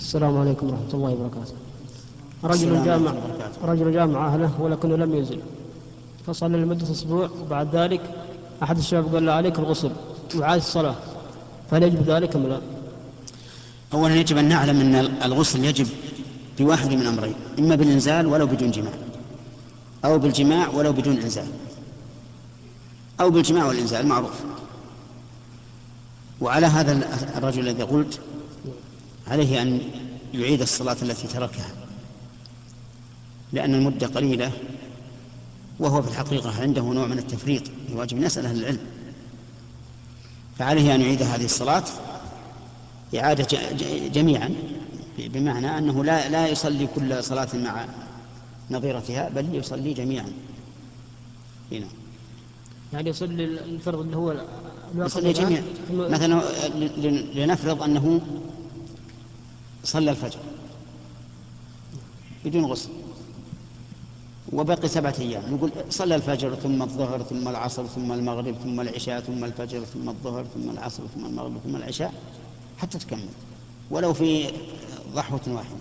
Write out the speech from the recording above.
السلام عليكم ورحمة الله وبركاته. رجل جامع رجل جامع أهله ولكنه لم ينزل فصلى لمدة أسبوع وبعد ذلك أحد الشباب قال له عليك الغسل وعاد الصلاة. فهل يجب ذلك أم لا؟ أولا يجب أن نعلم أن الغسل يجب بواحد من أمرين إما بالإنزال ولو بدون جماع أو بالجماع ولو بدون إنزال أو بالجماع والإنزال معروف. وعلى هذا الرجل الذي قلت عليه أن يعيد الصلاة التي تركها لأن المدة قليلة وهو في الحقيقة عنده نوع من التفريط يواجب نسأل أهل العلم. فعليه أن يعيد هذه الصلاة إعادة جميعا بمعنى أنه لا لا يصلي كل صلاة مع نظيرتها بل يصلي جميعا. هنا. يعني يصلي الفرض اللي هو يصلي جميعا. مثلا لنفرض أنه صلى الفجر. بدون غسل. وبقي سبعة أيام. نقول صلى الفجر ثم الظهر ثم العصر ثم المغرب ثم العشاء ثم الفجر ثم الظهر ثم العصر ثم المغرب ثم العشاء حتى تكمل. ولو في ضحوة واحدة.